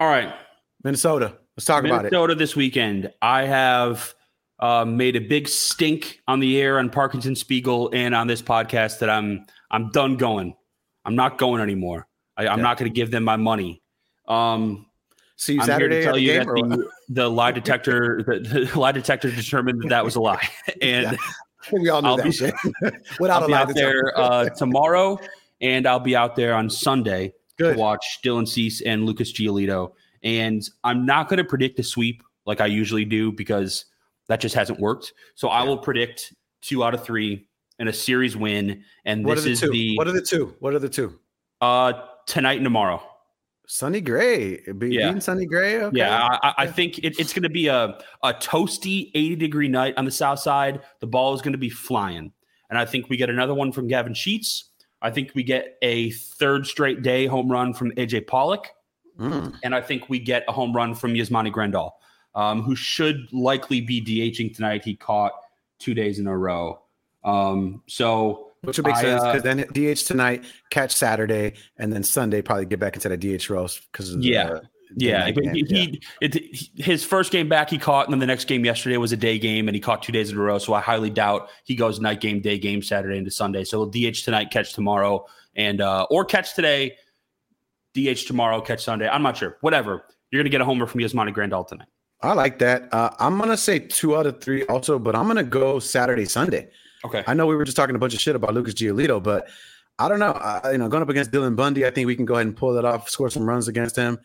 All right. Minnesota. Let's talk Minnesota about it. Minnesota this weekend. I have uh, made a big stink on the air on Parkins and Spiegel and on this podcast that I'm I'm done going. I'm not going anymore. I, am Yeah. not going to give them my money. Um, See you I'm Saturday here to tell the you that the, the lie detector the, the lie detector determined that that was a lie, and we all knew I'll that be- shit. Without I'll a be lie out there uh, tomorrow, and I'll be out there on Sunday Good. to watch Dylan Cease and Lucas Giolito. And I'm not going to predict a sweep like I usually do because that just hasn't worked. So I will predict two out of three and a series win. And What are this the is two? the What are the two? What are the two? uh, tonight and tomorrow. Sonny Gray. Be, Yeah. Beating Sonny Gray. Okay. Yeah, I, I- I think it, it's going to be a, a toasty 80 degree night on the south side. The ball is going to be flying. And I think we get another one from Gavin Sheets. I think we get a third straight day home run from AJ Pollock. Mm. And I think we get a home run from Yasmani Grandal, um, who should likely be DHing tonight. He caught two days in a row. Um, so Which would make I, sense uh, because then DH tonight, catch Saturday, and then Sunday probably get back into the DH roles because of the, Yeah. the Yeah, but game. he, he it, his first game back he caught, and then the next game yesterday was a day game, and he caught two days in a row. So I highly doubt he goes night game, day game, Saturday into Sunday. So DH tonight, catch tomorrow, and uh, or catch today, DH tomorrow, catch Sunday. I'm not sure. Whatever. You're gonna get a homer from Yasmani Grandal tonight. I like that. Uh, I'm gonna say two out of three also, but I'm gonna go Saturday, Sunday. Okay. I know we were just talking a bunch of shit about Lucas Giolito, but I don't know. I, you know, going up against Dylan Bundy, I think we can go ahead and pull that off, score some runs against him.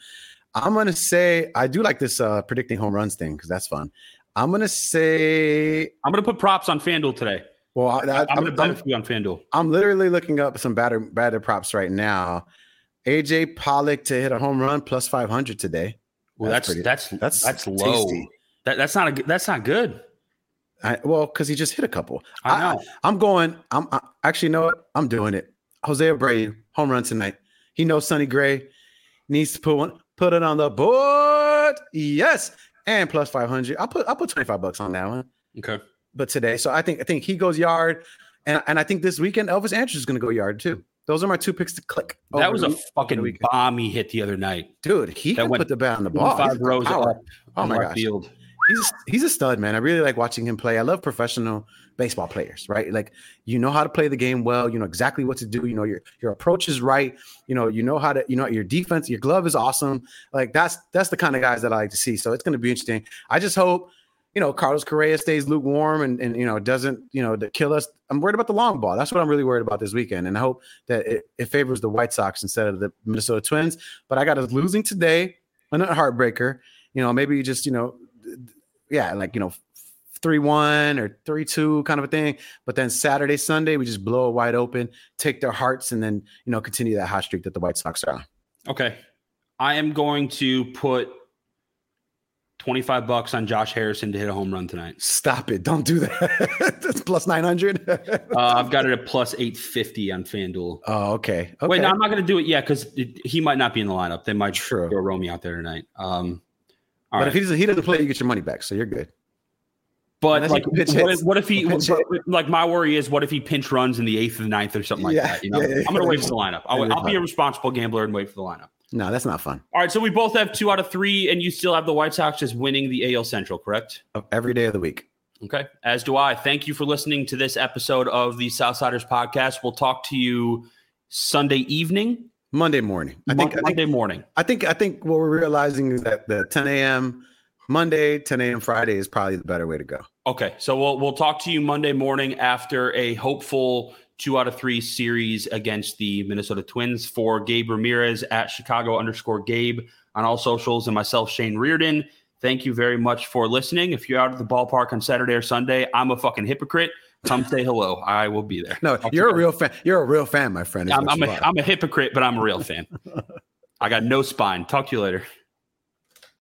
I'm gonna say I do like this uh, predicting home runs thing because that's fun. I'm gonna say, I'm gonna put props on FanDuel today. well, I, I, I'm, I'm, gonna bet I'm, it for you on FanDuel. I'm literally looking up some batter batter props right now. AJ Pollock to hit a home run plus 500 today. Well, That's that's pretty- that's that's that's, low. That, that's not a good- that's not good. I, well, because he just hit a couple. I know. I'm going. I'm I, actually, you know what? I'm doing it. Jose Abreu, home run tonight. He knows Sonny Gray needs to put one, put it on the board. Yes, and plus 500. I'll put I'll put 25 bucks on that one. Okay. But today, so I think I think he goes yard, and and I think this weekend Elvis Andrus is going to go yard too. Those are my two picks to click. That was a week- over the fucking bomb he hit the other night. dude. He that can went put the bat on the ball. Five rows up Oh on my gosh. field. He's he's a stud, man. I really like watching him play. I love professional baseball players, right? Like you know how to play the game well. You know exactly what to do. You know your your approach is right. You know you know how to you know your defense. Your glove is awesome. Like that's that's the kind of guys that I like to see. So it's going to be interesting. I just hope you know Carlos Correa stays lukewarm and and you know doesn't you know kill us. I'm worried about the long ball. That's what I'm really worried about this weekend, and I hope that it, it favors the White Sox instead of the Minnesota Twins. But I got us losing today, another heartbreaker. You know maybe just you know yeah, like you know, three one or three two kind of a thing. But then Saturday, Sunday, we just blow it wide open, take their hearts, and then you know continue that hot streak that the White Sox are on. Okay. I am going to put 25 bucks on Josh Harrison to hit a home run tonight. Stop it! Don't do that. That's plus nine hundred. Uh, I've got it at plus 850 on FanDuel. oh, okay. okay. Wait, no, I'm not going to do it yet because he might not be in the lineup. They might True. throw Romy out there tonight. Um, all but right. if he doesn't, he doesn't play, you get your money back, so you're good. but unless like, what if, what if he, like, my worry is what if he pinch runs in the eighth or the ninth or something like Yeah, that? You know, yeah, yeah. I'm going to wait for the lineup. I'll, be I'll be a responsible gambler and wait for the lineup. No, that's not fun. All right. So we both have two out of three, and you still have the White Sox just winning the AL Central, correct? Every day of the week. Okay. As do I. Thank you for listening to this episode of the Southsiders podcast. We'll talk to you Sunday evening, Monday morning. I think. I Monday think. morning. I think. I think what we're realizing is that the 10 a.m. Monday, 10 a.m. Friday is probably the better way to go. Okay. So we'll we'll talk to you Monday morning after a hopeful two out of three series against the Minnesota Twins for Gabe Ramirez at Chicago underscore Gabe on all socials and myself, Shane Riordan. Thank you very much for listening. If you're out at the ballpark on Saturday or Sunday, I'm a fucking hypocrite. Come say hello. I will be there. No, to you're a real fan. You're a real fan, my friend. I'm, I'm, a. I'm a hypocrite, but I'm a real fan. I got no spine. Talk to you later.